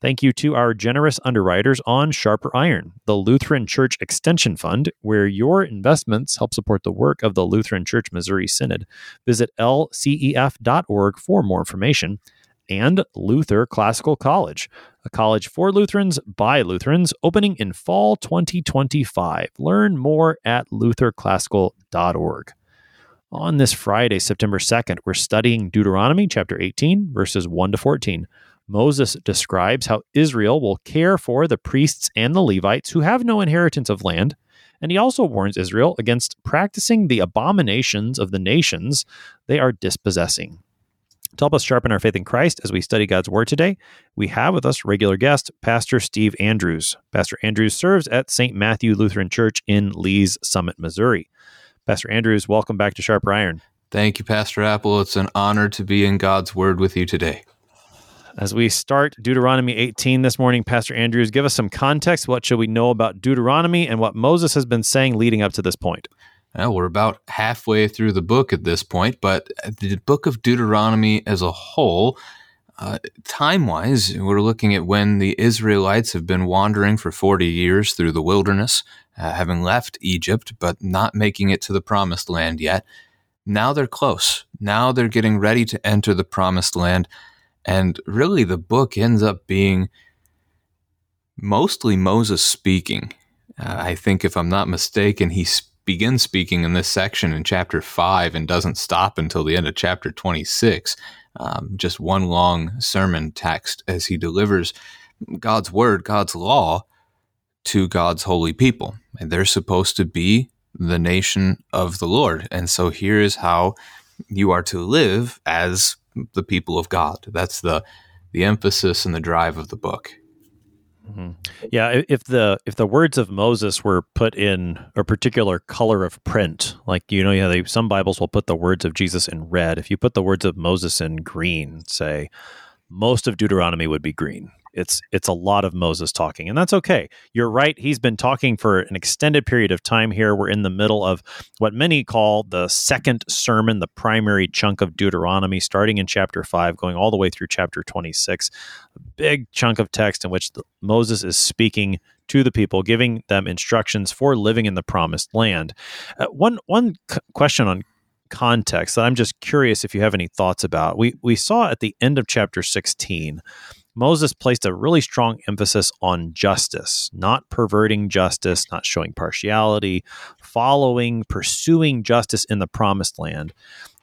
Thank you to our generous underwriters on Sharper Iron, the Lutheran Church Extension Fund, where your investments help support the work of the Lutheran Church Missouri Synod. Visit lcef.org for more information. And Luther Classical College, a college for Lutherans by Lutherans, opening in fall 2025. Learn more at lutherclassical.org. On this Friday, September 2nd, we're studying Deuteronomy chapter 18, verses 1 to 14. Moses describes how Israel will care for the priests and the Levites who have no inheritance of land. And he also warns Israel against practicing the abominations of the nations they are dispossessing. To help us sharpen our faith in Christ as we study God's Word today, we have with us regular guest, Pastor Steve Andrews. Pastor Andrews serves at St. Matthew Lutheran Church in Lee's Summit, Missouri. Pastor Andrews, welcome back to Sharper Iron. Thank you, Pastor Appel. It's an honor to be in God's Word with you today. As we start Deuteronomy 18 this morning, Pastor Andrews, give us some context. What should we know about Deuteronomy and what Moses has been saying leading up to this point? Well, we're about halfway through the book at this point, but the book of Deuteronomy as a whole, uh, time wise, we're looking at when the Israelites have been wandering for 40 years through the wilderness, uh, having left Egypt, but not making it to the promised land yet. Now they're close. Now they're getting ready to enter the promised land. And really, the book ends up being mostly Moses speaking. Uh, I think, if I'm not mistaken, he begins speaking in this section in chapter 5 and doesn't stop until the end of chapter 26. Um, just one long sermon text as he delivers God's word, God's law to God's holy people. And they're supposed to be the nation of the Lord. And so here is how you are to live as the people of God. That's the the emphasis and the drive of the book. Mm-hmm. Yeah, if the if the words of Moses were put in a particular color of print, like you know, yeah, they, some Bibles will put the words of Jesus in red. If you put the words of Moses in green, say, most of Deuteronomy would be green it's it's a lot of Moses talking, and that's okay. You're right. He's been talking for an extended period of time here. We're in the middle of what many call the second sermon, the primary chunk of Deuteronomy, starting in chapter five, going all the way through chapter 26. A big chunk of text in which the, Moses is speaking to the people, giving them instructions for living in the promised land. Uh, one one c- question on context that I'm just curious if you have any thoughts about. We we saw at the end of chapter 16 Moses placed a really strong emphasis on justice, not perverting justice, not showing partiality, following, pursuing justice in the promised land.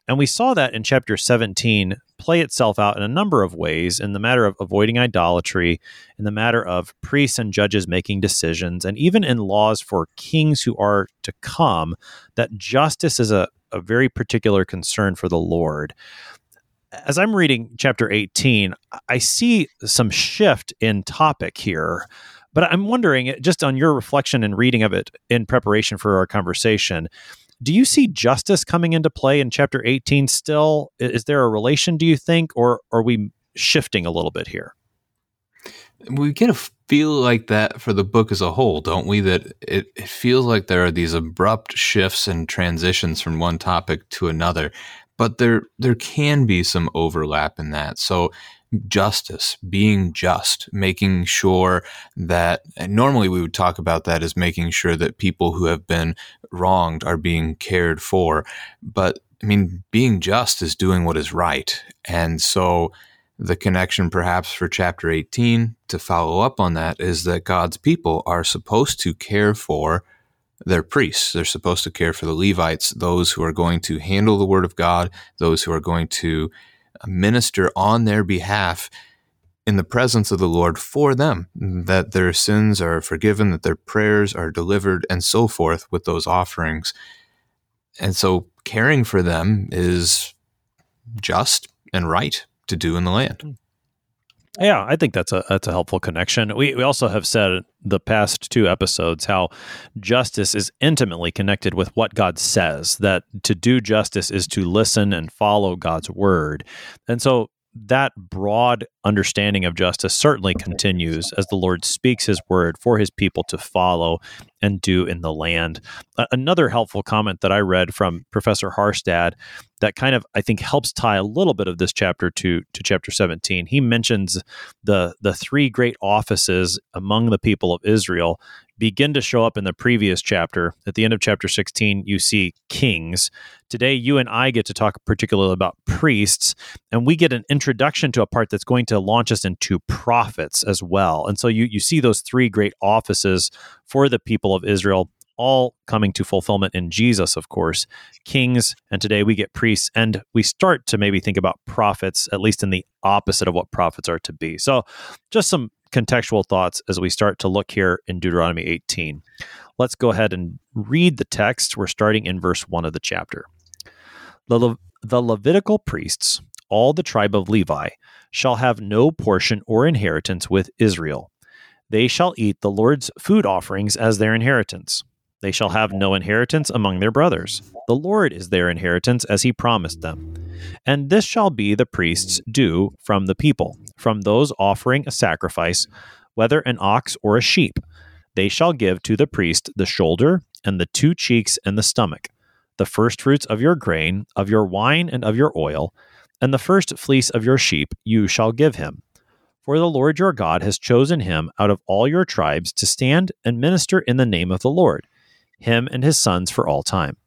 And we saw that in chapter 17 play itself out in a number of ways in the matter of avoiding idolatry, in the matter of priests and judges making decisions, and even in laws for kings who are to come, that justice is a, a very particular concern for the Lord as I'm reading chapter 18, I see some shift in topic here. But I'm wondering, just on your reflection and reading of it in preparation for our conversation, do you see justice coming into play in chapter 18 still? Is there a relation, do you think, or are we shifting a little bit here? We get a feel like that for the book as a whole, don't we? That it, it feels like there are these abrupt shifts and transitions from one topic to another but there there can be some overlap in that. So justice, being just, making sure that normally we would talk about that as making sure that people who have been wronged are being cared for. But I mean, being just is doing what is right. And so the connection perhaps for chapter 18 to follow up on that is that God's people are supposed to care for they're priests. They're supposed to care for the Levites, those who are going to handle the word of God, those who are going to uh, minister on their behalf in the presence of the Lord for them, that their sins are forgiven, that their prayers are delivered, and so forth with those offerings. And so caring for them is just and right to do in the land. Hmm. Yeah, I think that's a that's a helpful connection. We we also have said the past two episodes how justice is intimately connected with what God says. That to do justice is to listen and follow God's word. And so that broad understanding of justice certainly continues as the Lord speaks his word for his people to follow and do in the land. Uh, another helpful comment that I read from Professor Harstad that kind of I think helps tie a little bit of this chapter to to chapter 17. He mentions the the three great offices among the people of Israel begin to show up in the previous chapter. At the end of chapter 16, you see kings. Today, you and I get to talk particularly about priests, and we get an introduction to a part that's going to launch us into prophets as well. And so you, you see those three great offices for the people of Israel all coming to fulfillment in Jesus, of course, kings, and today we get priests, and we start to maybe think about prophets, at least in the opposite of what prophets are to be. So, just some contextual thoughts as we start to look here in Deuteronomy 18. Let's go ahead and read the text. We're starting in verse 1 of the chapter. The, Le- the Levitical priests, all the tribe of Levi, shall have no portion or inheritance with Israel. They shall eat the Lord's food offerings as their inheritance. They shall have no inheritance among their brothers. The Lord is their inheritance as he promised them. And this shall be the priest's due from the people, from those offering a sacrifice, whether an ox or a sheep. They shall give to the priest the shoulder, and the two cheeks, and the stomach, the firstfruits of your grain, of your wine, and of your oil, and the first fleece of your sheep you shall give him. For the Lord your God has chosen him out of all your tribes to stand and minister in the name of the Lord, him and his sons for all time.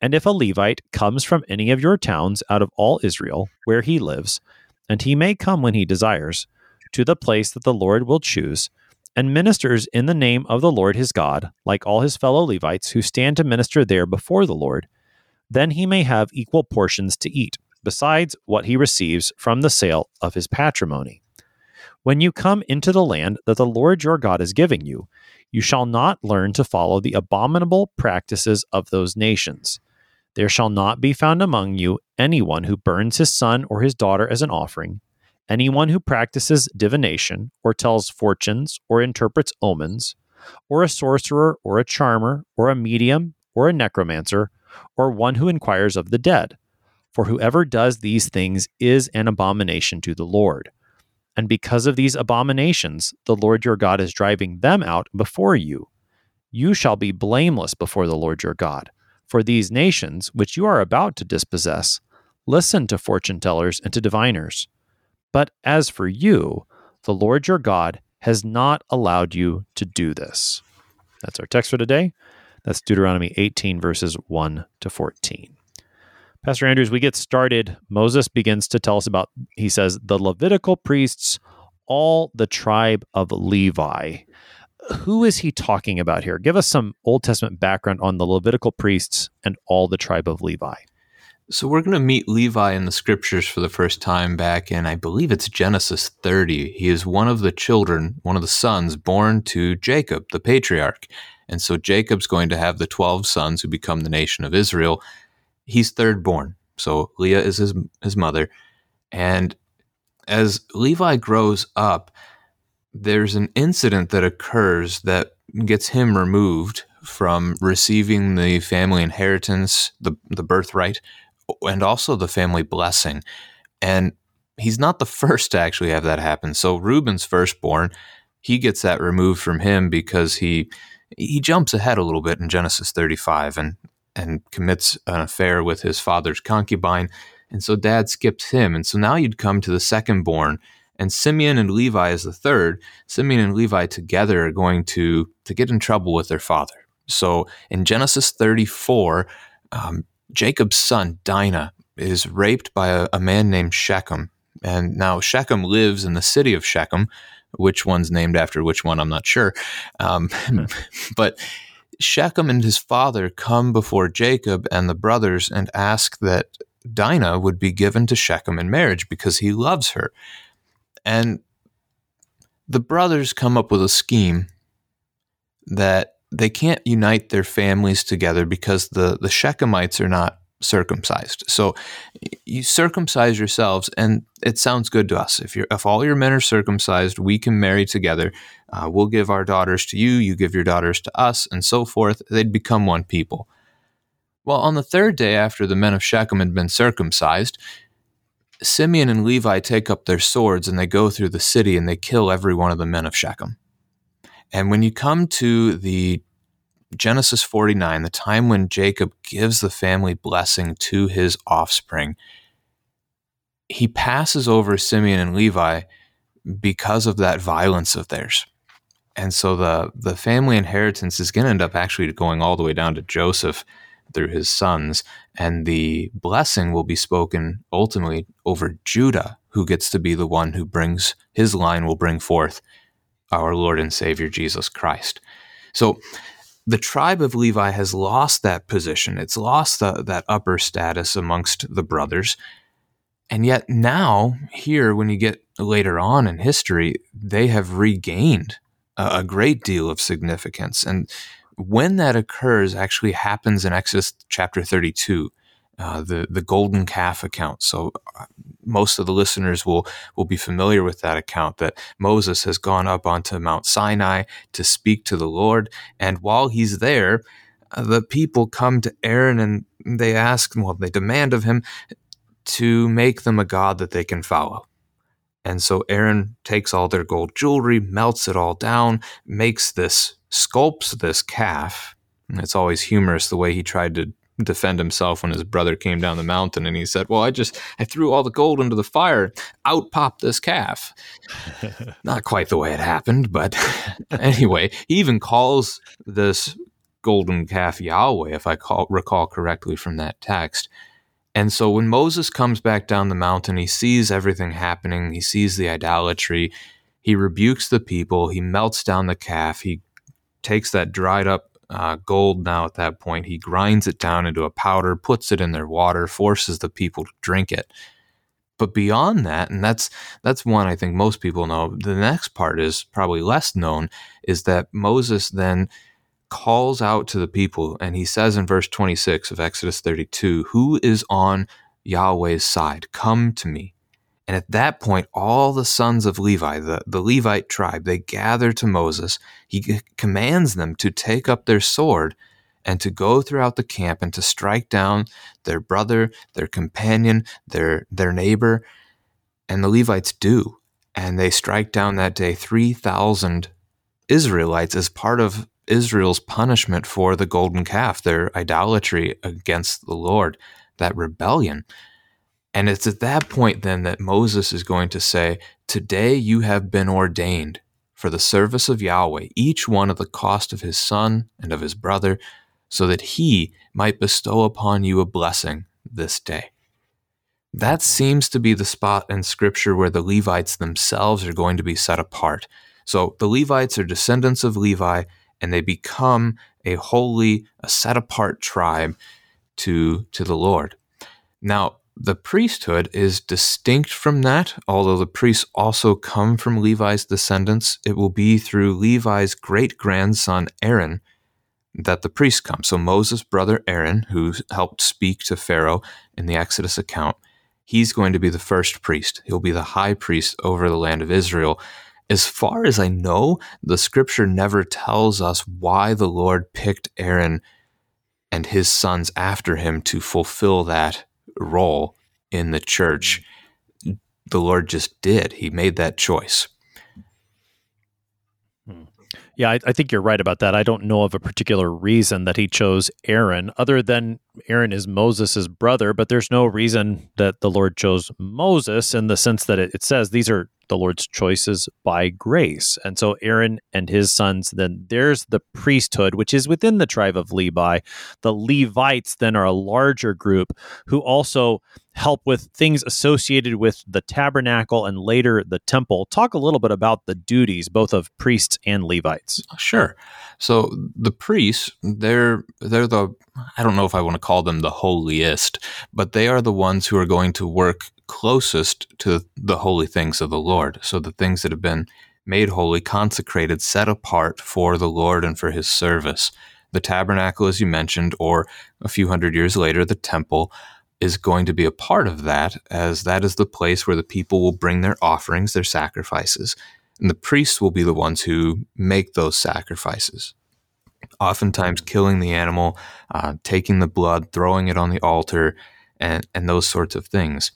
And if a Levite comes from any of your towns out of all Israel, where he lives, and he may come when he desires, to the place that the Lord will choose, and ministers in the name of the Lord his God, like all his fellow Levites who stand to minister there before the Lord, then he may have equal portions to eat, besides what he receives from the sale of his patrimony. When you come into the land that the Lord your God is giving you, you shall not learn to follow the abominable practices of those nations there shall not be found among you anyone who burns his son or his daughter as an offering, anyone who practices divination, or tells fortunes, or interprets omens, or a sorcerer, or a charmer, or a medium, or a necromancer, or one who inquires of the dead. For whoever does these things is an abomination to the Lord. And because of these abominations, the Lord your God is driving them out before you. You shall be blameless before the Lord your God for these nations, which you are about to dispossess, listen to fortune tellers and to diviners. But as for you, the Lord your God has not allowed you to do this. That's our text for today. That's Deuteronomy 18, verses 1 to 14. Pastor Andrews, we get started. Moses begins to tell us about, he says, the Levitical priests, all the tribe of Levi who is he talking about here? Give us some Old Testament background on the Levitical priests and all the tribe of Levi. So we're going to meet Levi in the scriptures for the first time back in, I believe it's Genesis 30. He is one of the children, one of the sons born to Jacob, the patriarch. And so Jacob's going to have the 12 sons who become the nation of Israel. He's third born. So Leah is his, his mother. And as Levi grows up, there's an incident that occurs that gets him removed from receiving the family inheritance, the, the birthright, and also the family blessing. And he's not the first to actually have that happen. So Reuben's firstborn, he gets that removed from him because he he jumps ahead a little bit in Genesis 35 and and commits an affair with his father's concubine. And so dad skips him. And so now you'd come to the secondborn, born and Simeon and Levi is the third. Simeon and Levi together are going to to get in trouble with their father. So in Genesis 34, um, Jacob's son Dinah is raped by a, a man named Shechem, and now Shechem lives in the city of Shechem. Which one's named after which one? I'm not sure, um, hmm. but. Shechem and his father come before Jacob and the brothers and ask that Dinah would be given to Shechem in marriage because he loves her. And the brothers come up with a scheme that they can't unite their families together because the, the Shechemites are not circumcised. So you circumcise yourselves, and it sounds good to us. If you if all your men are circumcised, we can marry together. Uh, we'll give our daughters to you, you give your daughters to us, and so forth. They'd become one people. Well, on the third day after the men of Shechem had been circumcised, Simeon and Levi take up their swords and they go through the city and they kill every one of the men of Shechem. And when you come to the Genesis 49, the time when Jacob gives the family blessing to his offspring, he passes over Simeon and Levi because of that violence of theirs. And so the, the family inheritance is going to end up actually going all the way down to Joseph through his sons. And the blessing will be spoken ultimately over Judah, who gets to be the one who brings his line will bring forth our Lord and Savior Jesus Christ. So the tribe of Levi has lost that position. It's lost the, that upper status amongst the brothers. And yet now, here, when you get later on in history, they have regained a, a great deal of significance. And when that occurs actually happens in Exodus chapter 32, uh, the, the golden calf account. So uh, most of the listeners will will be familiar with that account that Moses has gone up onto Mount Sinai to speak to the Lord, and while he's there, uh, the people come to Aaron and they ask, well, they demand of him to make them a god that they can follow. And so Aaron takes all their gold jewelry, melts it all down, makes this, sculpts this calf. And it's always humorous the way he tried to defend himself when his brother came down the mountain and he said, Well, I just I threw all the gold into the fire, out popped this calf. Not quite the way it happened, but anyway, he even calls this golden calf Yahweh, if I call, recall correctly from that text. And so when Moses comes back down the mountain, he sees everything happening, he sees the idolatry, he rebukes the people, he melts down the calf, he takes that dried up uh, gold now at that point. He grinds it down into a powder, puts it in their water, forces the people to drink it. But beyond that, and that's that's one I think most people know. The next part is probably less known, is that Moses then calls out to the people, and he says in verse 26 of Exodus 32, "Who is on Yahweh's side? Come to me." And at that point, all the sons of Levi, the, the Levite tribe, they gather to Moses. He commands them to take up their sword and to go throughout the camp and to strike down their brother, their companion, their, their neighbor. And the Levites do. And they strike down that day 3,000 Israelites as part of Israel's punishment for the golden calf, their idolatry against the Lord, that rebellion. And it's at that point then that Moses is going to say, Today you have been ordained for the service of Yahweh, each one at the cost of his son and of his brother, so that he might bestow upon you a blessing this day. That seems to be the spot in Scripture where the Levites themselves are going to be set apart. So the Levites are descendants of Levi, and they become a holy, a set apart tribe to, to the Lord. Now, the priesthood is distinct from that, although the priests also come from Levi's descendants. It will be through Levi's great grandson Aaron that the priests come. So Moses' brother Aaron, who helped speak to Pharaoh in the Exodus account, he's going to be the first priest. He'll be the high priest over the land of Israel. As far as I know, the scripture never tells us why the Lord picked Aaron and his sons after him to fulfill that role in the church. The Lord just did. He made that choice. Hmm. Yeah, I, I, think you're right about that. I don't know of a particular reason that he chose Aaron, other than Aaron is Moses' brother, but there's no reason that the Lord chose Moses in the sense that it, it says these are the Lord's choices by grace. And so Aaron and his sons, then there's the priesthood, which is within the tribe of Levi. The Levites then are a larger group who also help with things associated with the tabernacle and later the temple. Talk a little bit about the duties both of priests and Levites. Sure. So the priests, they're they're the I don't know if I want to call them the holiest, but they are the ones who are going to work closest to the holy things of the Lord. So the things that have been made holy, consecrated, set apart for the Lord and for his service. the tabernacle, as you mentioned, or a few hundred years later, the temple, is going to be a part of that, as that is the place where the people will bring their offerings, their sacrifices, and the priests will be the ones who make those sacrifices. Oftentimes, killing the animal, uh, taking the blood, throwing it on the altar, and, and those sorts of things.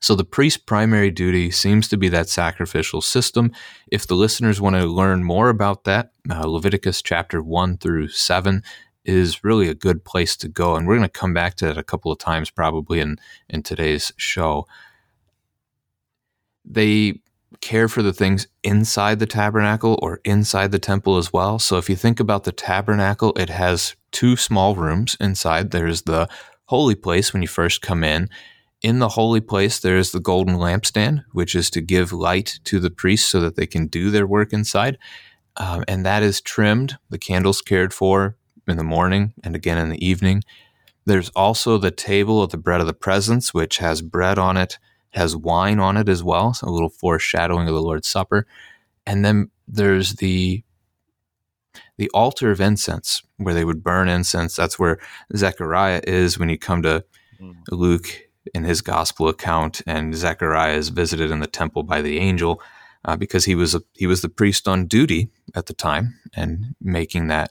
So, the priest's primary duty seems to be that sacrificial system. If the listeners want to learn more about that, uh, Leviticus chapter 1 through 7 is really a good place to go. And we're going to come back to that a couple of times probably in, in today's show. They care for the things inside the tabernacle or inside the temple as well. So if you think about the tabernacle, it has two small rooms inside. There's the holy place when you first come in. In the holy place, there's the golden lampstand, which is to give light to the priests so that they can do their work inside. Um, and that is trimmed, the candles cared for, in the morning and again in the evening. There's also the table of the bread of the presence, which has bread on it, has wine on it as well, so a little foreshadowing of the Lord's Supper. And then there's the the altar of incense, where they would burn incense. That's where Zechariah is when you come to mm. Luke in his gospel account, and Zechariah is visited in the temple by the angel. Uh, because he was a, he was the priest on duty at the time and making that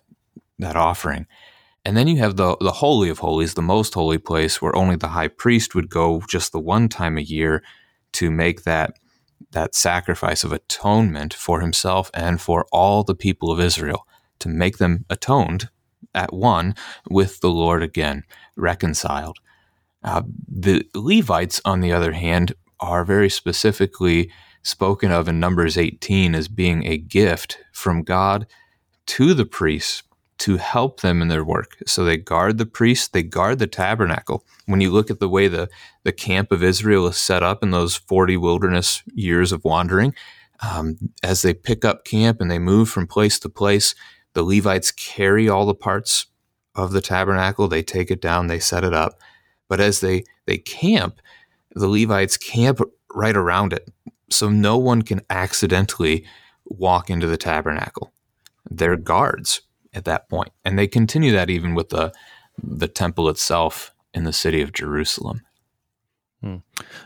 that offering. And then you have the the holy of holies, the most holy place where only the high priest would go just the one time a year to make that that sacrifice of atonement for himself and for all the people of Israel to make them atoned at one with the Lord again, reconciled. Uh, the Levites, on the other hand, are very specifically spoken of in Numbers 18 as being a gift from God to the priests to help them in their work. So they guard the priests, they guard the tabernacle. When you look at the way the, the camp of Israel is set up in those 40 wilderness years of wandering, um, as they pick up camp and they move from place to place, the Levites carry all the parts of the tabernacle. They take it down, they set it up. But as they, they camp, the Levites camp right around it. So no one can accidentally walk into the tabernacle. They're guards at that point. And they continue that even with the the temple itself in the city of Jerusalem. Hmm.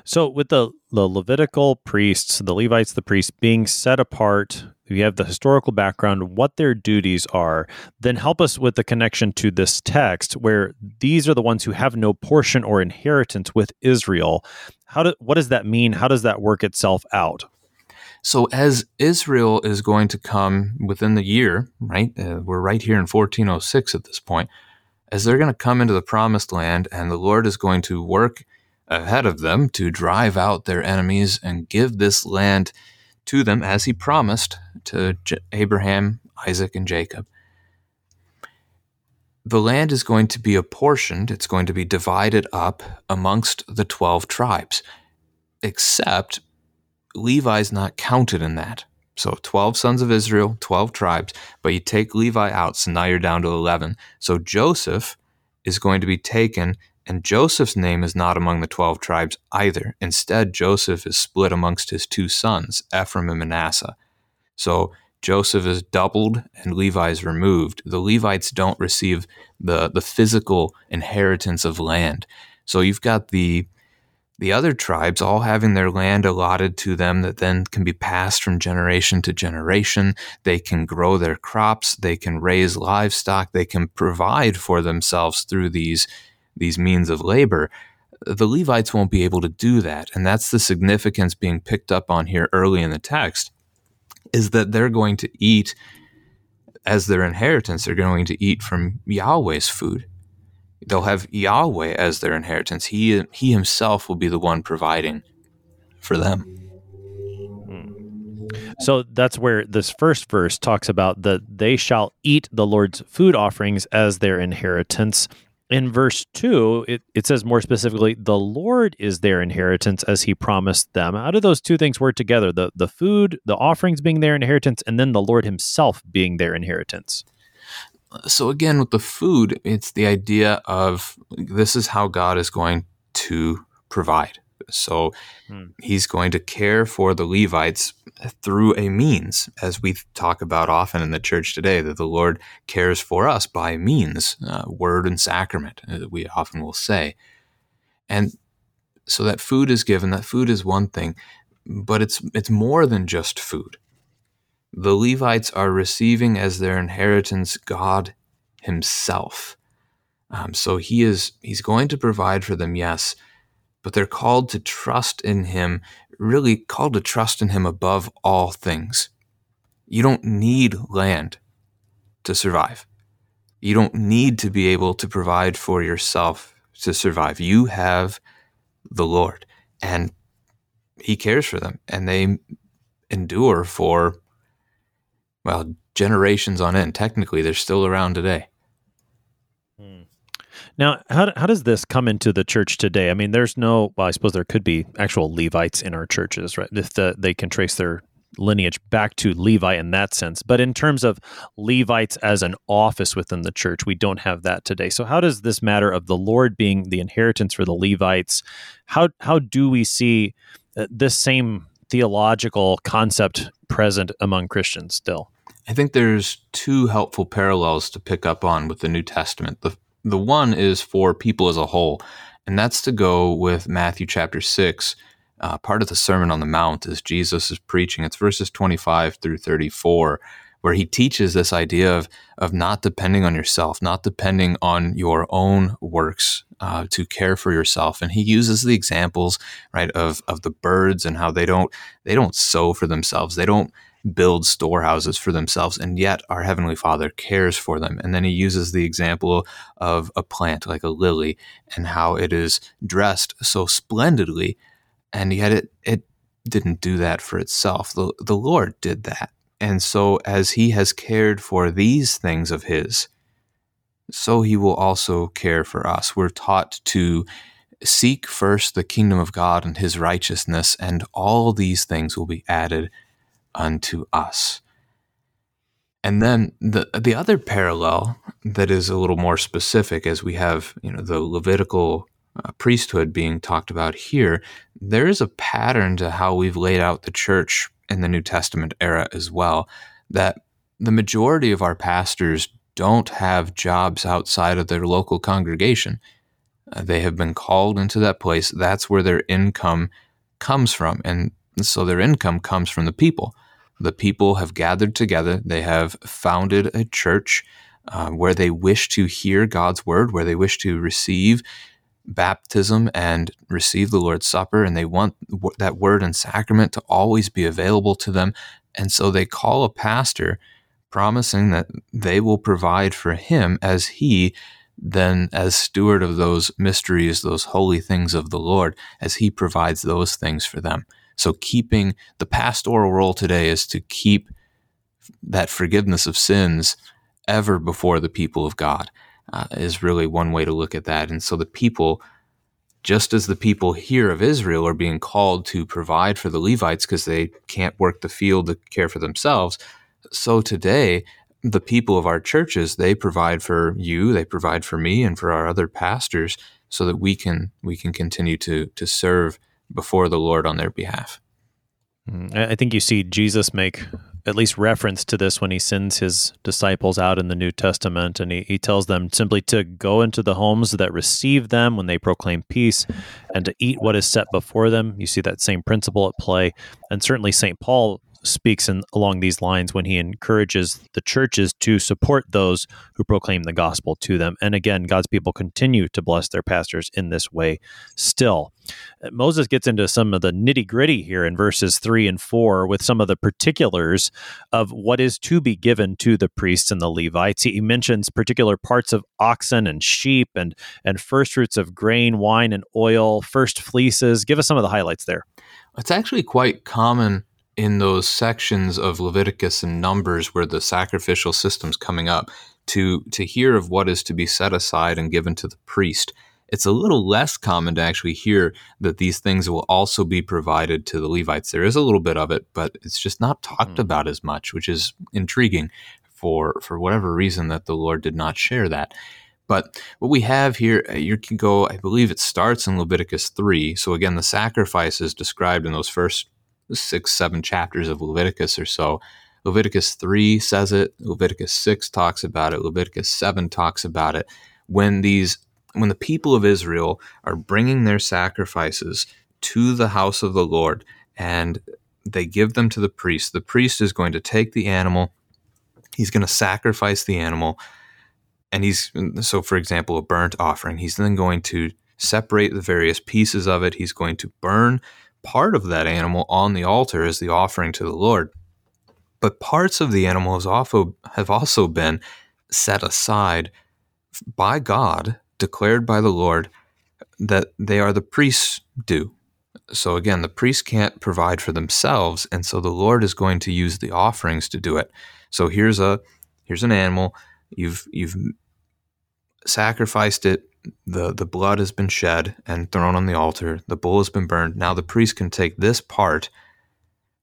So, with the, the Levitical priests, the Levites, the priests being set apart, you have the historical background, what their duties are, then help us with the connection to this text where these are the ones who have no portion or inheritance with Israel. How do, what does that mean? How does that work itself out? So, as Israel is going to come within the year, right? Uh, we're right here in 1406 at this point. As they're going to come into the promised land, and the Lord is going to work ahead of them to drive out their enemies and give this land to them as he promised to J- Abraham, Isaac, and Jacob. The land is going to be apportioned, it's going to be divided up amongst the 12 tribes, except Levi's not counted in that. So 12 sons of Israel, 12 tribes, but you take Levi out, so now you're down to 11. So Joseph is going to be taken, and Joseph's name is not among the 12 tribes either. Instead, Joseph is split amongst his two sons, Ephraim and Manasseh. So Joseph is doubled and Levi is removed. The Levites don't receive the, the physical inheritance of land. So you've got the the other tribes all having their land allotted to them that then can be passed from generation to generation. They can grow their crops, they can raise livestock, they can provide for themselves through these, these means of labor. The Levites won't be able to do that. And that's the significance being picked up on here early in the text is that they're going to eat as their inheritance, they're going to eat from Yahweh's food they'll have Yahweh as their inheritance. He he himself will be the one providing for them. Hmm. So that's where this first verse talks about that they shall eat the Lord's food offerings as their inheritance. In verse 2, it, it says more specifically, the Lord is their inheritance as he promised them. How do those two things work together? The, the food, the offerings being their inheritance, and then the Lord himself being their inheritance? So again with the food it's the idea of this is how god is going to provide So hmm. he's going to care for the Levites through a means, as we talk about often in the church today, that the Lord cares for us by means, uh, word and sacrament, uh, we often will say. And so that food is given, that food is one thing, but it's it's more than just food. The Levites are receiving as their inheritance God Himself. Um, so He is He's going to provide for them, yes, but they're called to trust in Him. Really called to trust in Him above all things. You don't need land to survive. You don't need to be able to provide for yourself to survive. You have the Lord, and He cares for them, and they endure for, well, generations on end. Technically, they're still around today. Hmm. Now, how, how does this come into the church today? I mean, there's no, well, I suppose there could be actual Levites in our churches, right? If the, they can trace their lineage back to Levi in that sense. But in terms of Levites as an office within the church, we don't have that today. So how does this matter of the Lord being the inheritance for the Levites? How how do we see uh, this same theological concept present among Christians still? I think there's two helpful parallels to pick up on with the New Testament. The the one is for people as a whole, and that's to go with Matthew chapter 6 uh, part of the Sermon on the Mount as Jesus is preaching. It's verses 25 through 34, where he teaches this idea of, of not depending on yourself, not depending on your own works uh, to care for yourself. And he uses the examples, right, of, of the birds and how they don't they don't sow for themselves. They don't build storehouses for themselves, and yet our Heavenly Father cares for them. And then he uses the example of a plant like a lily and how it is dressed so splendidly and yet it it didn't do that for itself. The the Lord did that. And so as he has cared for these things of his, so he will also care for us. We're taught to seek first the kingdom of God and his righteousness, and all these things will be added unto us. And then the the other parallel that is a little more specific as we have, you know, the Levitical uh, priesthood being talked about here, there is a pattern to how we've laid out the church in the New Testament era as well. That the majority of our pastors don't have jobs outside of their local congregation. Uh, they have been called into that place. That's where their income comes from. And so their income comes from the people. The people have gathered together, they have founded a church uh, where they wish to hear God's word, where they wish to receive baptism and receive the Lord's Supper, and they want that word and sacrament to always be available to them. And so they call a pastor, promising that they will provide for him as he then, as steward of those mysteries, those holy things of the Lord, as he provides those things for them. So, keeping the pastoral role today is to keep that forgiveness of sins ever before the people of God uh, is really one way to look at that. And so the people, just as the people here of Israel are being called to provide for the Levites because they can't work the field to care for themselves, so today the people of our churches they provide for you, they provide for me, and for our other pastors, so that we can we can continue to to serve before the Lord on their behalf. Mm, I think you see Jesus make at least reference to this when he sends his disciples out in the New Testament. And he, he tells them simply to go into the homes that receive them when they proclaim peace and to eat what is set before them. You see that same principle at play. And certainly, St. Paul speaks in, along these lines when he encourages the churches to support those who proclaim the gospel to them. And again, God's people continue to bless their pastors in this way still. Uh, Moses gets into some of the nitty gritty here in verses three and four with some of the particulars of what is to be given to the priests and the Levites. He mentions particular parts of oxen and sheep and, and first fruits of grain, wine, and oil, first fleeces. Give us some of the highlights there. It's actually quite common in those sections of Leviticus and Numbers where the sacrificial system's coming up to to hear of what is to be set aside and given to the priest. It's a little less common to actually hear that these things will also be provided to the Levites. There is a little bit of it, but it's just not talked mm. about as much, which is intriguing for for whatever reason that the Lord did not share that. But what we have here, uh, you can go, I believe it starts in Leviticus 3. So again, the sacrifices described in those first six, seven chapters of Leviticus or so. Leviticus 3 says it, Leviticus 6 talks about it, Leviticus 7 talks about it. When these when the people of Israel are bringing their sacrifices to the house of the Lord and they give them to the priest, the priest is going to take the animal, he's going to sacrifice the animal, and he's so for example a burnt offering he's then going to separate the various pieces of it he's going to burn part of that animal on the altar as the offering to the lord. But parts of the animal have also been set aside by god declared by the lord that they are the priests due so again the priests can't provide for themselves and so the lord is going to use the offerings to do it. So here's a here's an animal. You've you've sacrificed it. The, the blood has been shed and thrown on the altar. The bull has been burned. Now the priest can take this part.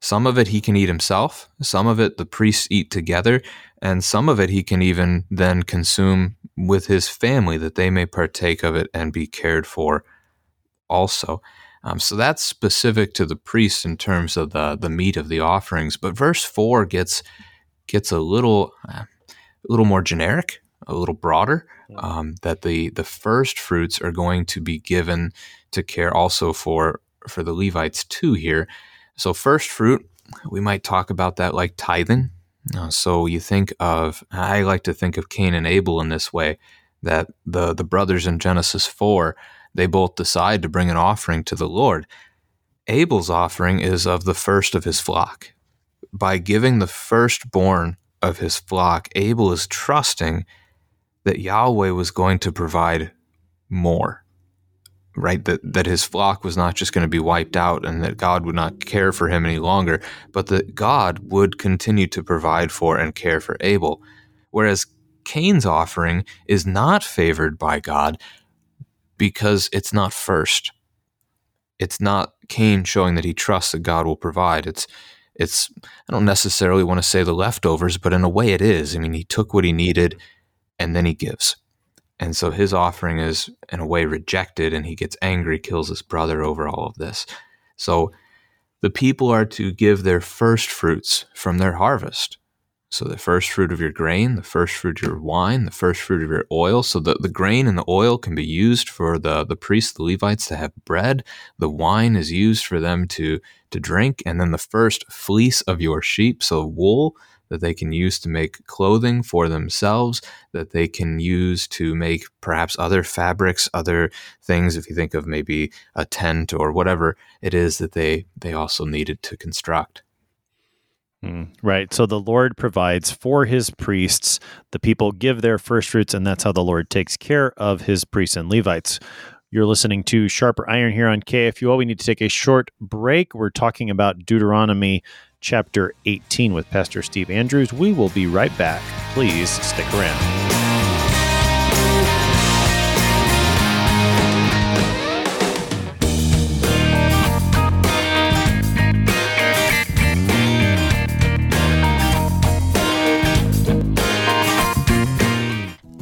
Some of it he can eat himself. Some of it the priests eat together. And some of it he can even then consume with his family that they may partake of it and be cared for also. Um, so that's specific to the priests in terms of the, the meat of the offerings. But verse 4 gets, gets a little, uh, a little more generic a little broader. Um, that the the first fruits are going to be given to care also for for the Levites too here. So first fruit, we might talk about that like tithing. Uh, so you think of I like to think of Cain and Abel in this way that the the brothers in Genesis 4 they both decide to bring an offering to the Lord. Abel's offering is of the first of his flock. By giving the firstborn of his flock, Abel is trusting that Yahweh was going to provide more, right? That, that his flock was not just going to be wiped out and that God would not care for him any longer, but that God would continue to provide for and care for Abel. Whereas Cain's offering is not favored by God because it's not first. It's not Cain showing that he trusts that God will provide. It's it's I don't necessarily want to say the leftovers, but in a way it is. I mean, he took what he needed and then he gives. And so his offering is, in a way, rejected, and he gets angry, kills his brother over all of this. So the people are to give their first fruits from their harvest. So the first fruit of your grain, the first fruit of your wine, the first fruit of your oil. So the, the grain and the oil can be used for the, the priests, the Levites to have bread. The wine is used for them to, to drink. And then the first fleece of your sheep, so wool, that they can use to make clothing for themselves, that they can use to make perhaps other fabrics, other things. If you think of maybe a tent or whatever it is that they they also needed to construct. Mm, right. So the Lord provides for his priests. The people give their first fruits, and that's how the Lord takes care of his priests and Levites. You're listening to Sharper Iron here on KFUO. We need to take a short break. We're talking about Deuteronomy chapter 18 with Pastor Steve Andrews. We will be right back. Please stick around.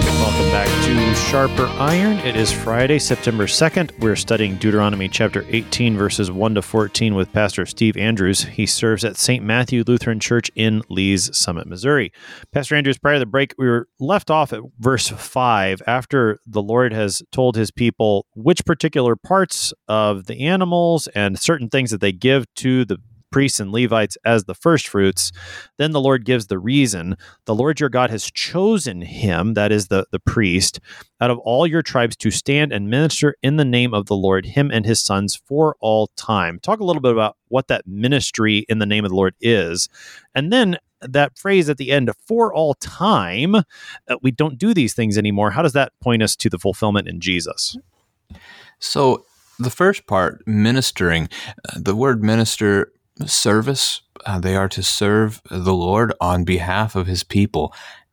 Welcome back to Sharper Iron. It is Friday, September 2nd. We're studying Deuteronomy chapter 18, verses 1 to 14 with Pastor Steve Andrews. He serves at St. Matthew Lutheran Church in Lee's Summit, Missouri. Pastor Andrews, prior to the break, we were left off at verse 5 after the Lord has told his people which particular parts of the animals and certain things that they give to the priests and Levites as the first fruits. Then the Lord gives the reason. The Lord your God has chosen him, that is the, the priest, out of all your tribes to stand and minister in the name of the Lord, him and his sons for all time. Talk a little bit about what that ministry in the name of the Lord is. And then that phrase at the end, for all time, uh, we don't do these things anymore. How does that point us to the fulfillment in Jesus? So, the first part, ministering, uh, the word minister service. Uh, they are to serve the Lord on behalf of his people.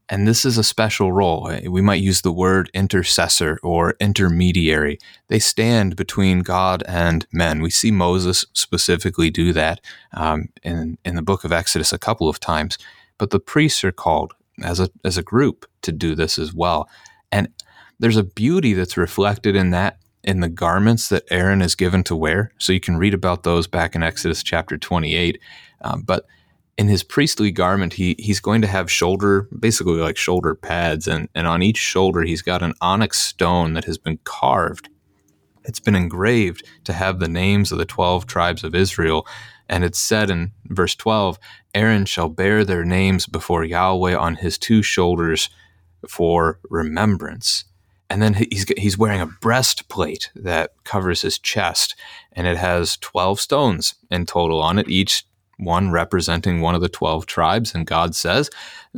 And this is a special role. We might use the word intercessor or intermediary. They stand between God and men. We see Moses specifically do that um, in, in the book of Exodus a couple of times. But the priests are called as a, as a group to do this as well. And there's a beauty that's reflected in that in the garments that Aaron is given to wear. So you can read about those back in Exodus chapter 28. Um, but in his priestly garment, he he's going to have shoulder, basically like shoulder pads, and, and on each shoulder he's got an onyx stone that has been carved. It's been engraved to have the names of the twelve tribes of Israel. And it's said in verse 12 Aaron shall bear their names before Yahweh on his two shoulders for remembrance and then he's he's wearing a breastplate that covers his chest, and it has twelve stones in total on it, each one representing one of the twelve tribes. And God says,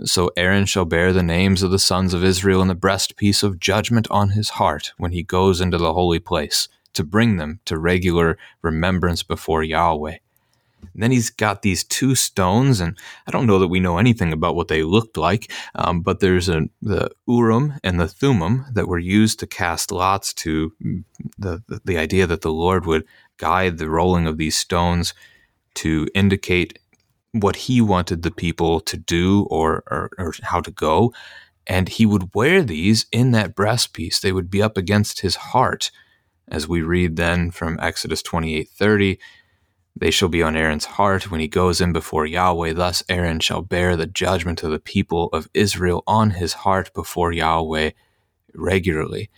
"So Aaron shall bear the names of the sons of Israel in the breastpiece of judgment on his heart when he goes into the holy place." To bring them to regular remembrance before Yahweh. And then he's got these two stones, and I don't know that we know anything about what they looked like, um, but there's a, the Urim and the Thummim that were used to cast lots to the, the, the idea that the Lord would guide the rolling of these stones to indicate what he wanted the people to do or, or, or how to go. And he would wear these in that breastpiece. They would be up against his heart. As we read then from Exodus 28 30, they shall be on Aaron's heart when he goes in before Yahweh. Thus Aaron shall bear the judgment of the people of Israel on his heart before Yahweh regularly.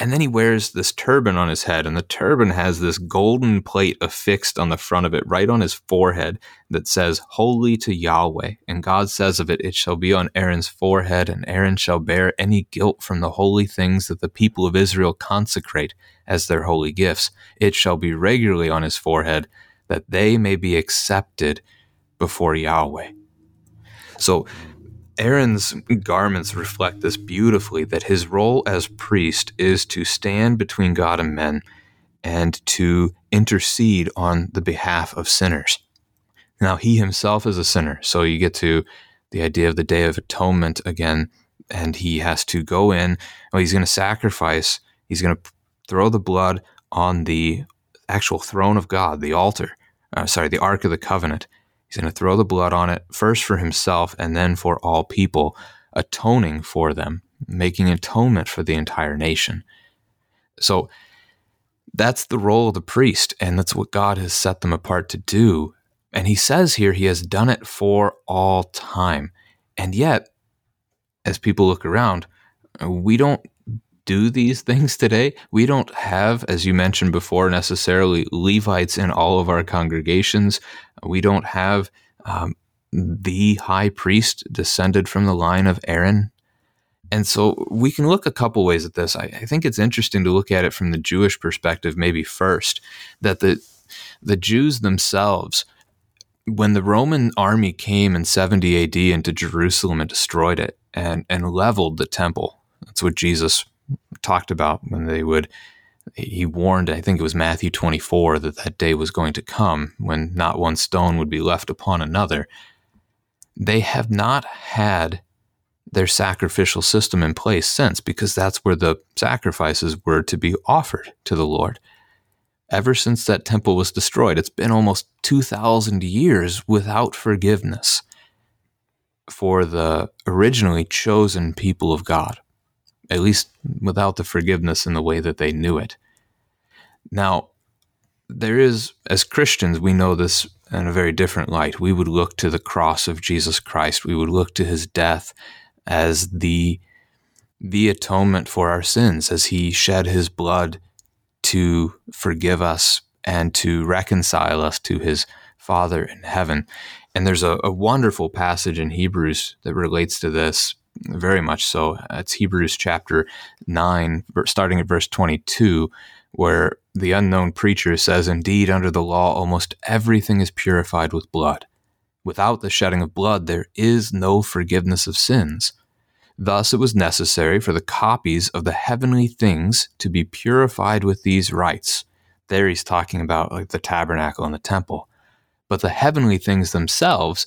And then he wears this turban on his head, and the turban has this golden plate affixed on the front of it, right on his forehead, that says, Holy to Yahweh. And God says of it, It shall be on Aaron's forehead, and Aaron shall bear any guilt from the holy things that the people of Israel consecrate as their holy gifts. It shall be regularly on his forehead that they may be accepted before Yahweh. So Aaron's garments reflect this beautifully that his role as priest is to stand between God and men and to intercede on the behalf of sinners. Now, he himself is a sinner, so you get to the idea of the Day of Atonement again, and he has to go in. Well, he's going to sacrifice, he's going to throw the blood on the actual throne of God, the altar, uh, sorry, the Ark of the Covenant. He's going to throw the blood on it, first for himself and then for all people, atoning for them, making atonement for the entire nation. So that's the role of the priest, and that's what God has set them apart to do. And he says here he has done it for all time. And yet, as people look around, we don't do these things today. We don't have, as you mentioned before, necessarily Levites in all of our congregations. We don't have um, the high priest descended from the line of Aaron. And so we can look a couple ways at this. I, I think it's interesting to look at it from the Jewish perspective, maybe first, that the the Jews themselves, when the Roman army came in 70 AD into Jerusalem and destroyed it and, and leveled the temple, that's what Jesus talked about when they would he warned i think it was matthew 24 that that day was going to come when not one stone would be left upon another. They have not had their sacrificial system in place since because that's where the sacrifices were to be offered to the lord. Ever since that temple was destroyed it's been almost 2000 years without forgiveness for the originally chosen people of god at least without the forgiveness in the way that they knew it. Now, there is, as Christians, we know this in a very different light. We would look to the cross of Jesus Christ. We would look to his death as the the atonement for our sins as he shed his blood to forgive us and to reconcile us to his Father in heaven. And there's a, a wonderful passage in Hebrews that relates to this very much so. It's Hebrews chapter 9, starting at verse 22, where the unknown preacher says, Indeed, under the law, almost everything is purified with blood. Without the shedding of blood, there is no forgiveness of sins. Thus, it was necessary for the copies of the heavenly things to be purified with these rites. There he's talking about like the tabernacle and the temple. But the heavenly things themselves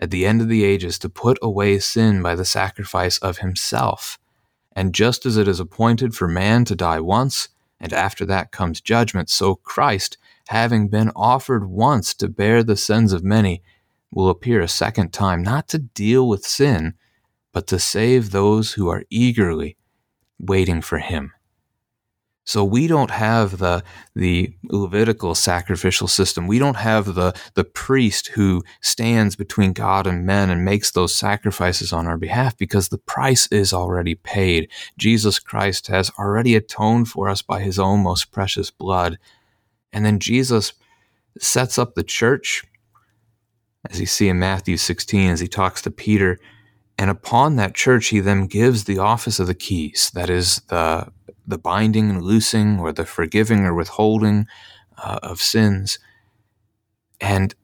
at the end of the ages to put away sin by the sacrifice of himself. And just as it is appointed for man to die once, and after that comes judgment, so Christ, having been offered once to bear the sins of many, will appear a second time, not to deal with sin, but to save those who are eagerly waiting for him. So we don't have the the Levitical sacrificial system. We don't have the the priest who stands between God and men and makes those sacrifices on our behalf because the price is already paid. Jesus Christ has already atoned for us by his own most precious blood. And then Jesus sets up the church as you see in Matthew 16, as he talks to Peter. And upon that church, he then gives the office of the keys that is, the, the binding and loosing, or the forgiving or withholding uh, of sins. And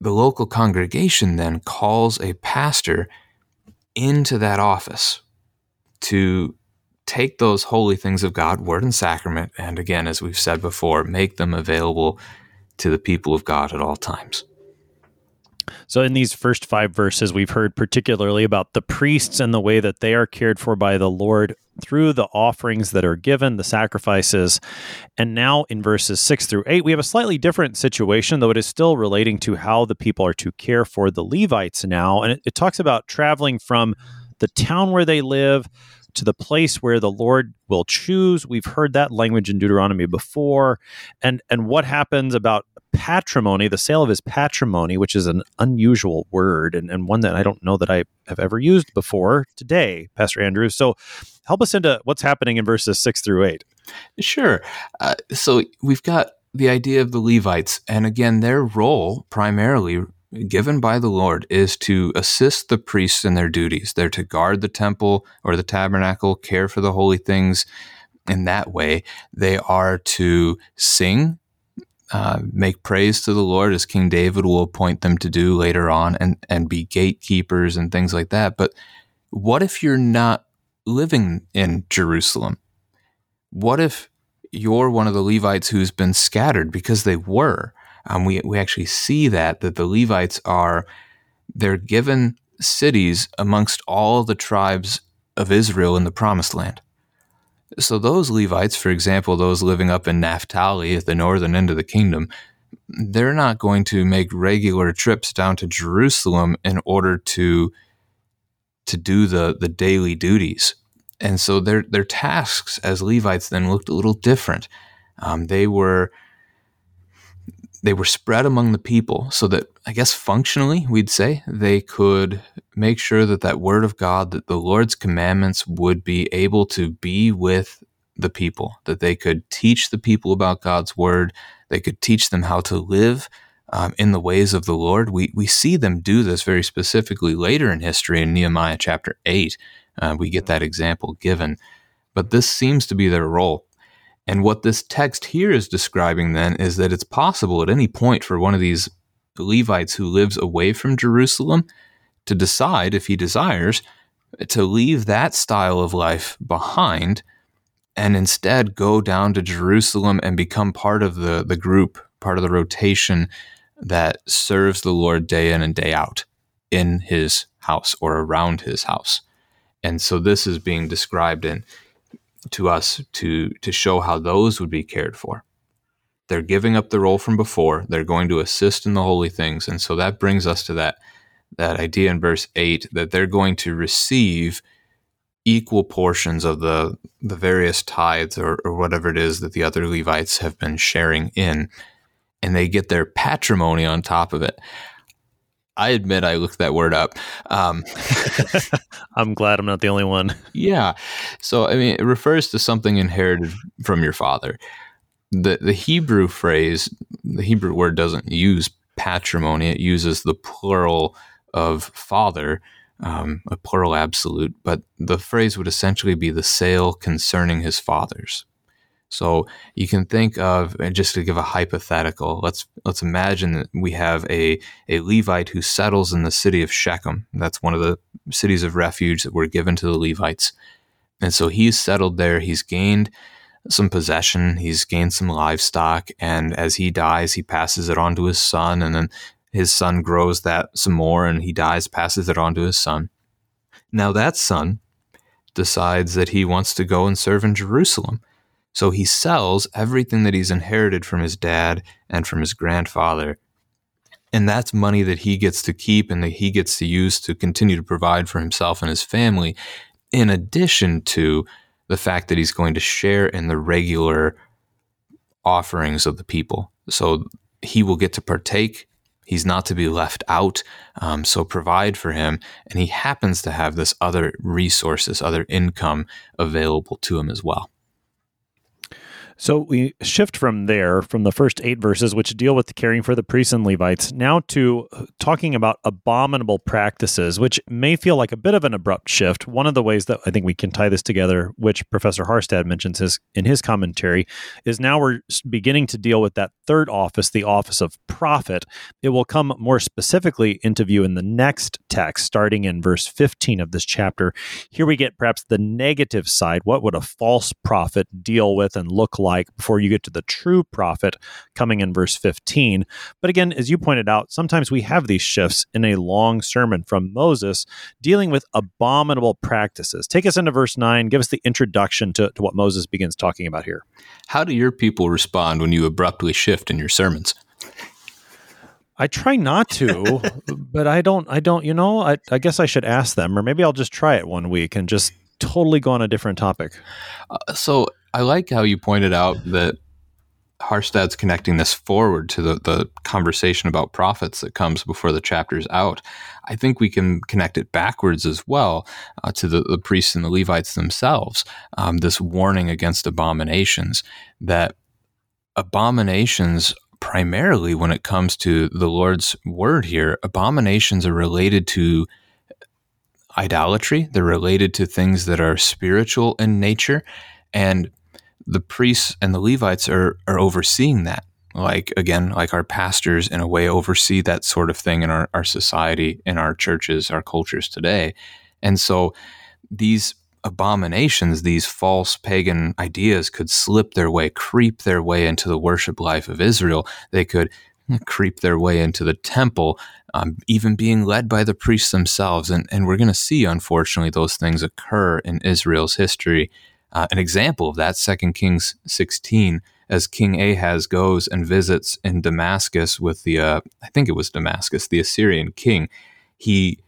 the local congregation then calls a pastor into that office to take those holy things of God, word and sacrament, and again, as we've said before, make them available to the people of God at all times. So, in these first five verses, we've heard particularly about the priests and the way that they are cared for by the Lord through the offerings that are given, the sacrifices. And now in verses six through eight, we have a slightly different situation, though it is still relating to how the people are to care for the Levites now. And it, it talks about traveling from the town where they live to the place where the Lord will choose. We've heard that language in Deuteronomy before. And and what happens about patrimony, the sale of his patrimony, which is an unusual word and, and one that I don't know that I have ever used before today, Pastor Andrew. So help us into what's happening in verses six through eight. Sure. Uh, so we've got the idea of the Levites, and again, their role primarily given by the Lord is to assist the priests in their duties. They're to guard the temple or the tabernacle, care for the holy things. In that way, they are to sing, uh, make praise to the Lord, as King David will appoint them to do later on, and, and be gatekeepers and things like that. But what if you're not living in Jerusalem? What if you're one of the Levites who's been scattered because they were? Um, we, we actually see that, that the Levites are, they're given cities amongst all the tribes of Israel in the promised land. So those Levites, for example, those living up in Naphtali at the northern end of the kingdom, they're not going to make regular trips down to Jerusalem in order to to do the the daily duties. And so their their tasks as Levites then looked a little different. Um, they were they were spread among the people so that I guess functionally we'd say they could make sure that that word of God, that the Lord's commandments would be able to be with the people, that they could teach the people about God's word, they could teach them how to live um, in the ways of the Lord. We we see them do this very specifically later in history in Nehemiah chapter eight. Uh, we get that example given, but this seems to be their role. And what this text here is describing then is that it's possible at any point for one of these Levites who lives away from Jerusalem to decide, if he desires, to leave that style of life behind and instead go down to Jerusalem and become part of the, the group, part of the rotation that serves the Lord day in and day out in his house or around his house. And so this is being described in to us to to show how those would be cared for. They're giving up the role from before. They're going to assist in the holy things. And so that brings us to that that idea in verse 8 that they're going to receive equal portions of the the various tithes or, or whatever it is that the other Levites have been sharing in, and they get their patrimony on top of it. I admit I looked that word up. Um, I'm glad I'm not the only one. yeah. So, I mean, it refers to something inherited from your father. The, the Hebrew phrase, the Hebrew word doesn't use patrimony, it uses the plural of father, um, a plural absolute, but the phrase would essentially be the sale concerning his fathers. So you can think of, just to give a hypothetical, let's let's imagine that we have a, a Levite who settles in the city of Shechem. That's one of the cities of refuge that were given to the Levites. And so he's settled there. He's gained some possession. He's gained some livestock. And as he dies, he passes it on to his son. And then his son grows that some more and he dies, passes it on to his son. Now that son decides that he wants to go and serve in Jerusalem. So he sells everything that he's inherited from his dad and from his grandfather. And that's money that he gets to keep and that he gets to use to continue to provide for himself and his family, in addition to the fact that he's going to share in the regular offerings of the people. So he will get to partake. He's not to be left out. Um, so provide for him. And he happens to have this other resource, this other income available to him as well. So we shift from there, from the first eight verses, which deal with caring for the priests and Levites, now to talking about abominable practices, which may feel like a bit of an abrupt shift. One of the ways that I think we can tie this together, which Professor Harstad mentions his, in his commentary, is now we're beginning to deal with that third office, the office of prophet. It will come more specifically into view in the next text, starting in verse 15 of this chapter. Here we get perhaps the negative side. What would a false prophet deal with and look like? Like before you get to the true prophet coming in verse 15. But again, as you pointed out, sometimes we have these shifts in a long sermon from Moses dealing with abominable practices. Take us into verse 9, give us the introduction to, to what Moses begins talking about here. How do your people respond when you abruptly shift in your sermons? I try not to, but I don't, I don't, you know, I, I guess I should ask them, or maybe I'll just try it one week and just totally go on a different topic. Uh, so I like how you pointed out that Harstad's connecting this forward to the, the conversation about prophets that comes before the chapter's out. I think we can connect it backwards as well uh, to the, the, priests and the Levites themselves. Um, this warning against abominations, that abominations, primarily when it comes to the Lord's word here, abominations are related to idolatry, they're related to things that are spiritual in nature. And the priests and the Levites are are overseeing that. Like again, like our pastors in a way oversee that sort of thing in our, our society, in our churches, our cultures today. And so these abominations, these false pagan ideas could slip their way, creep their way into the worship life of Israel. They could creep their way into the temple, um, even being led by the priests themselves. And, and we're going to see, unfortunately, those things occur in Israel's history uh, an example of that, 2 Kings 16, as King Ahaz goes and visits in Damascus with the, uh, I think it was Damascus, the Assyrian king, he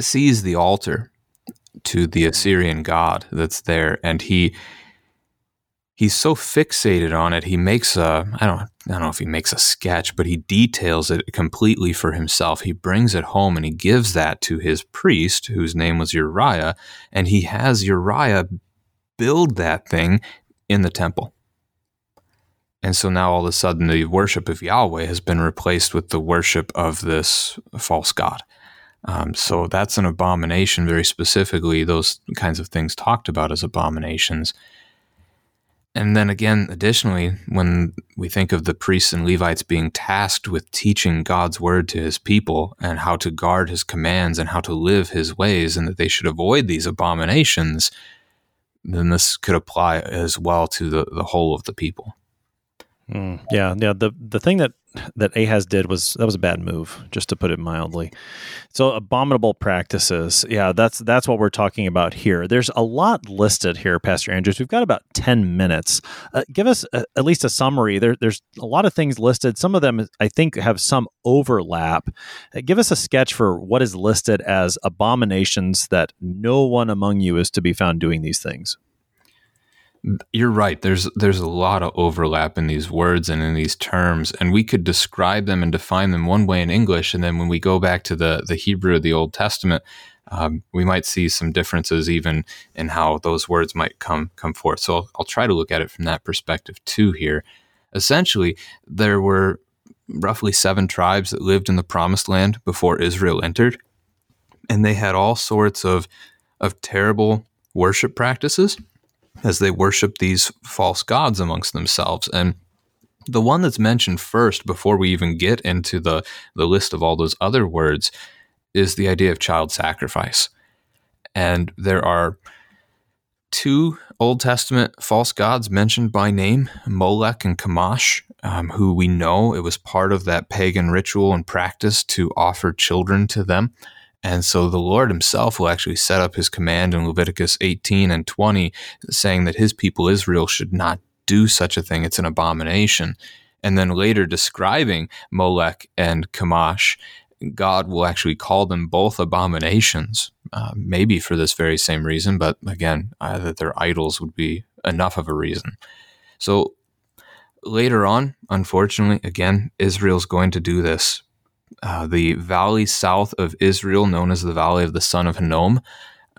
sees the altar to the Assyrian god that's there, and he he's so fixated on it. He makes a I don't I don't know if he makes a sketch, but he details it completely for himself. He brings it home and he gives that to his priest, whose name was Uriah, and he has Uriah build that thing in the temple. And so now all of a sudden the worship of Yahweh has been replaced with the worship of this false god. Um, so that's an abomination, very specifically, those kinds of things talked about as abominations. And then again, additionally, when we think of the priests and Levites being tasked with teaching God's word to his people and how to guard his commands and how to live his ways, and that they should avoid these abominations, then this could apply as well to the, the whole of the people. Mm, yeah, yeah. The the thing that that Ahaz did was that was a bad move, just to put it mildly. So abominable practices. Yeah, that's that's what we're talking about here. There's a lot listed here, Pastor Andrews. We've got about ten minutes. Uh, give us a, at least a summary. There, there's a lot of things listed. Some of them, I think, have some overlap. Uh, give us a sketch for what is listed as abominations that no one among you is to be found doing these things. You're right. There's there's a lot of overlap in these words and in these terms, and we could describe them and define them one way in English, and then when we go back to the the Hebrew of the Old Testament, um, we might see some differences even in how those words might come come forth. So I'll, I'll try to look at it from that perspective too. Here, essentially, there were roughly seven tribes that lived in the Promised Land before Israel entered, and they had all sorts of of terrible worship practices as they worship these false gods amongst themselves. And the one that's mentioned first before we even get into the, the list of all those other words is the idea of child sacrifice. And there are two Old Testament false gods mentioned by name, Molech and Chemosh, um, who we know it was part of that pagan ritual and practice to offer children to them. And so the Lord himself will actually set up his command in Leviticus 18 and 20, saying that his people Israel should not do such a thing. It's an abomination. And then later describing Molech and Chemosh, God will actually call them both abominations, uh, maybe for this very same reason, but again, uh, that they're idols would be enough of a reason. So later on, unfortunately, again, Israel's going to do this uh, the valley south of Israel, known as the Valley of the Son of Hinnom,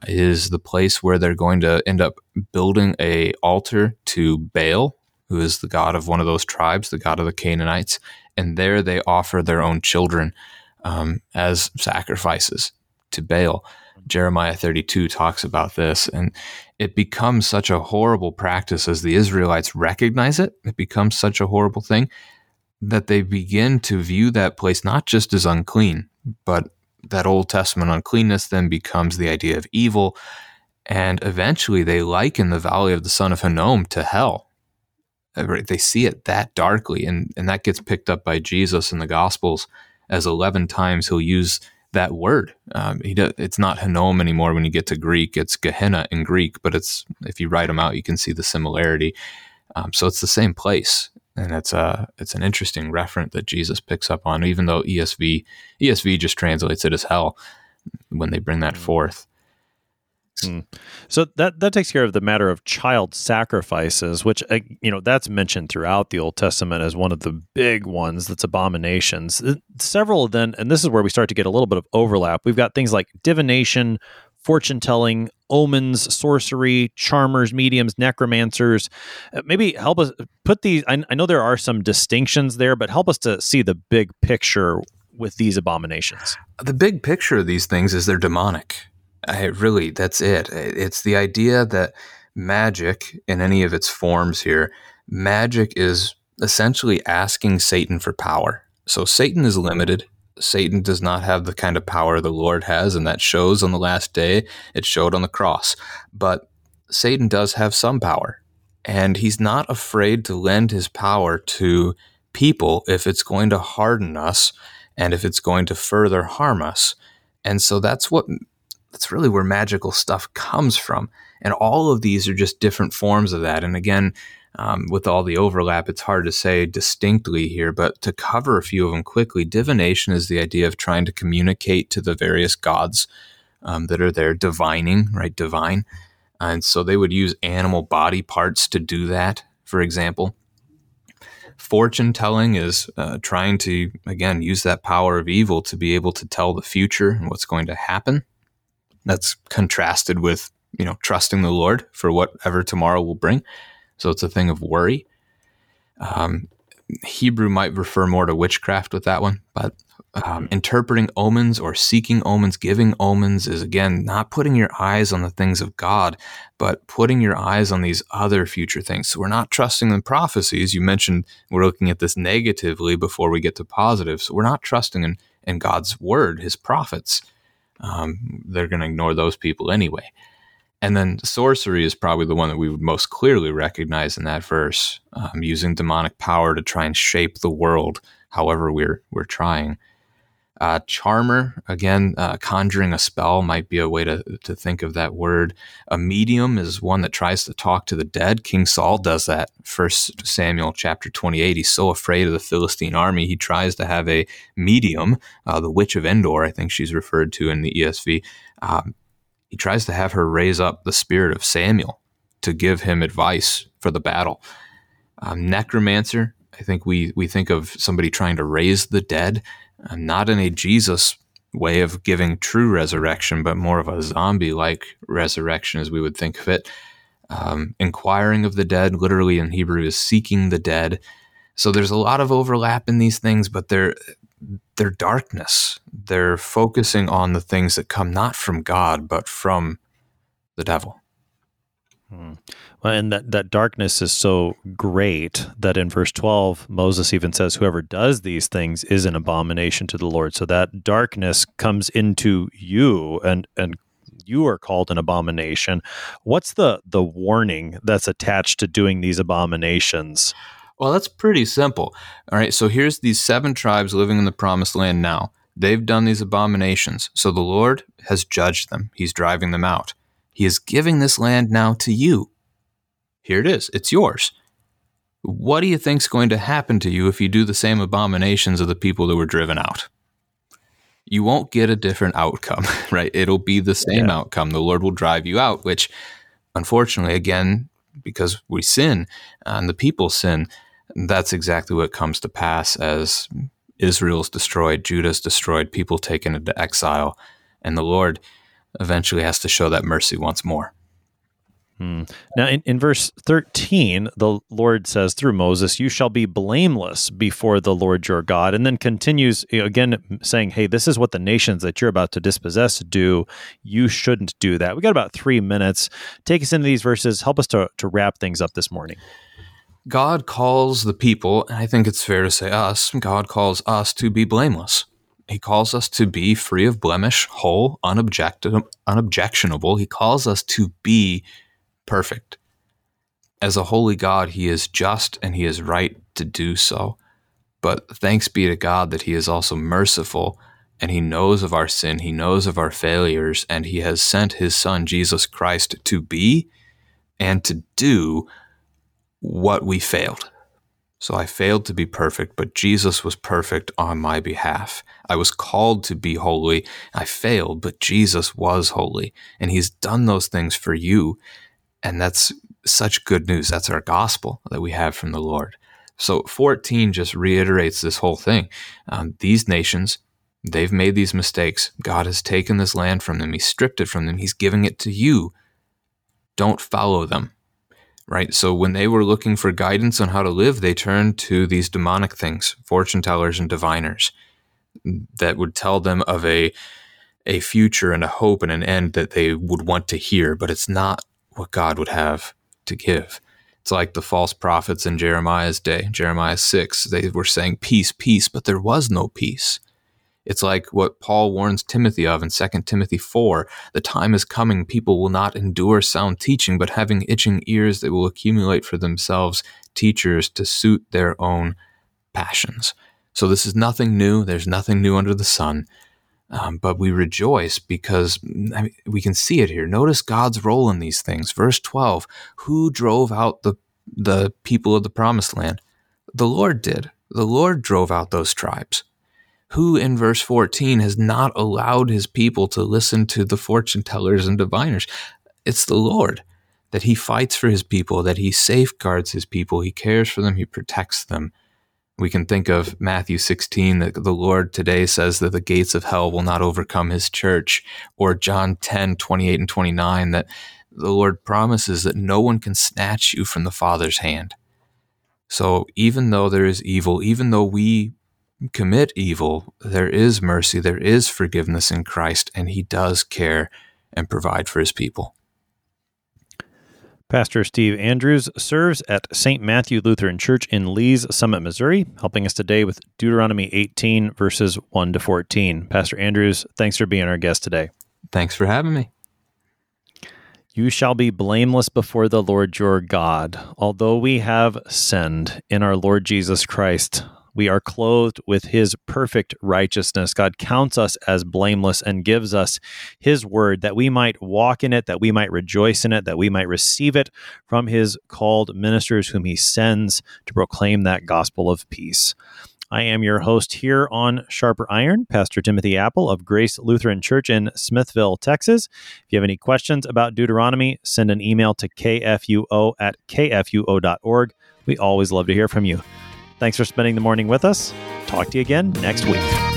is the place where they're going to end up building a altar to Baal, who is the god of one of those tribes, the god of the Canaanites, and there they offer their own children um, as sacrifices to Baal. Jeremiah 32 talks about this, and it becomes such a horrible practice as the Israelites recognize it. It becomes such a horrible thing that they begin to view that place not just as unclean, but that Old Testament uncleanness then becomes the idea of evil. And eventually they liken the valley of the son of Hinnom to hell. They see it that darkly, and, and that gets picked up by Jesus in the Gospels as 11 times he'll use that word. Um, he does, it's not Hinnom anymore when you get to Greek. It's Gehenna in Greek, but it's if you write them out, you can see the similarity. Um, so it's the same place and it's a it's an interesting reference that Jesus picks up on, even though ESV ESV just translates it as hell when they bring that mm. forth. Hmm. So that that takes care of the matter of child sacrifices, which uh, you know that's mentioned throughout the Old Testament as one of the big ones. That's abominations. Uh, several of them, and this is where we start to get a little bit of overlap. We've got things like divination, fortune telling, omens, sorcery, charmers, mediums, necromancers. Uh, maybe help us put these. I, I know there are some distinctions there, but help us to see the big picture with these abominations. The big picture of these things is they're demonic. I, really, that's it. It's the idea that magic, in any of its forms here, magic is essentially asking Satan for power. So Satan is limited. Satan does not have the kind of power the Lord has, and that shows on the last day. It showed on the cross. But Satan does have some power, and he's not afraid to lend his power to people if it's going to harden us and if it's going to further harm us. And so that's what that's really where magical stuff comes from. And all of these are just different forms of that. And again, um, with all the overlap, it's hard to say distinctly here, but to cover a few of them quickly, divination is the idea of trying to communicate to the various gods um, that are there, divining, right? Divine. And so they would use animal body parts to do that, for example. Fortune telling is uh, trying to, again, use that power of evil to be able to tell the future and what's going to happen. That's contrasted with, you know, trusting the Lord for whatever tomorrow will bring. So it's a thing of worry. Um, Hebrew might refer more to witchcraft with that one, but um, interpreting omens or seeking omens, giving omens is again not putting your eyes on the things of God, but putting your eyes on these other future things. So we're not trusting the prophecies. You mentioned we're looking at this negatively before we get to positive. So we're not trusting in, in God's word, his prophets. Um, they're going to ignore those people anyway. And then sorcery is probably the one that we would most clearly recognize in that verse, um, using demonic power to try and shape the world however we're we're trying. Uh, charmer, again, uh, conjuring a spell might be a way to, to think of that word. A medium is one that tries to talk to the dead. King Saul does that. First Samuel chapter 28. He's so afraid of the Philistine army, he tries to have a medium, uh, the witch of Endor, I think she's referred to in the ESV. Um, he tries to have her raise up the spirit of Samuel to give him advice for the battle. Um, necromancer, I think we, we think of somebody trying to raise the dead not in a Jesus way of giving true resurrection, but more of a zombie like resurrection as we would think of it. Um, inquiring of the dead, literally in Hebrew, is seeking the dead. So there's a lot of overlap in these things, but they're they're darkness. They're focusing on the things that come not from God, but from the devil. Hmm. Well, and that, that darkness is so great that in verse 12, Moses even says, Whoever does these things is an abomination to the Lord. So that darkness comes into you and, and you are called an abomination. What's the, the warning that's attached to doing these abominations? Well, that's pretty simple. All right. So here's these seven tribes living in the promised land now. They've done these abominations. So the Lord has judged them, He's driving them out. He is giving this land now to you. Here it is, it's yours. What do you think's going to happen to you if you do the same abominations of the people that were driven out? You won't get a different outcome, right? It'll be the same yeah. outcome. The Lord will drive you out, which unfortunately, again, because we sin and the people sin, that's exactly what comes to pass as Israel's destroyed, Judah's destroyed, people taken into exile, and the Lord eventually has to show that mercy once more. Hmm. Now, in, in verse 13, the Lord says through Moses, You shall be blameless before the Lord your God. And then continues again saying, Hey, this is what the nations that you're about to dispossess do. You shouldn't do that. We got about three minutes. Take us into these verses. Help us to, to wrap things up this morning. God calls the people, and I think it's fair to say us, God calls us to be blameless. He calls us to be free of blemish, whole, unobjectionable. He calls us to be perfect. As a holy God, He is just and He is right to do so. But thanks be to God that He is also merciful and He knows of our sin, He knows of our failures, and He has sent His Son, Jesus Christ, to be and to do what we failed. So I failed to be perfect, but Jesus was perfect on my behalf. I was called to be holy. I failed, but Jesus was holy. And he's done those things for you. And that's such good news. That's our gospel that we have from the Lord. So 14 just reiterates this whole thing. Um, these nations, they've made these mistakes. God has taken this land from them, He stripped it from them, He's giving it to you. Don't follow them right? So when they were looking for guidance on how to live, they turned to these demonic things, fortune tellers and diviners, that would tell them of a a future and a hope and an end that they would want to hear, but it's not what God would have to give. It's like the false prophets in Jeremiah's day, Jeremiah 6. They were saying peace, peace, but there was no peace. It's like what Paul warns Timothy of in 2 Timothy 4 the time is coming, people will not endure sound teaching, but having itching ears, they will accumulate for themselves teachers to suit their own passions. So this is nothing new. There's nothing new under the sun. Um, but we rejoice because I mean, we can see it here. Notice God's role in these things. Verse 12 Who drove out the, the people of the promised land? The Lord did. The Lord drove out those tribes who in verse 14 has not allowed his people to listen to the fortune tellers and diviners? It's the Lord that he fights for his people, that he safeguards his people, he cares for them, he protects them. We can think of Matthew 16 that the Lord today says that the gates of hell will not overcome his church, or John 10, 28 and 29 that the Lord promises that no one can snatch you from the Father's hand. So even though there is evil, even though we commit evil, there is mercy, there is forgiveness in Christ, and He does care and provide for His people. Pastor Steve Andrews serves at St. Matthew Lutheran Church in Lee's Summit, Missouri, helping us today with Deuteronomy 18, verses 1 to 14. Pastor Andrews, thanks for being our guest today. Thanks for having me. You shall be blameless before the Lord your God. Although we have sinned in our Lord Jesus Christ, we are clothed with his perfect righteousness. God counts us as blameless and gives us his word that we might walk in it, that we might rejoice in it, that we might receive it from his called ministers whom he sends to proclaim that gospel of peace. I am your host here on Sharper Iron, Pastor Timothy Appel of Grace Lutheran Church in Smithville, Texas. If you have any questions about Deuteronomy, send an email to kfuo at kfuo.org. We always love to hear from you. Thanks for spending the morning with us. Talk to you again next week.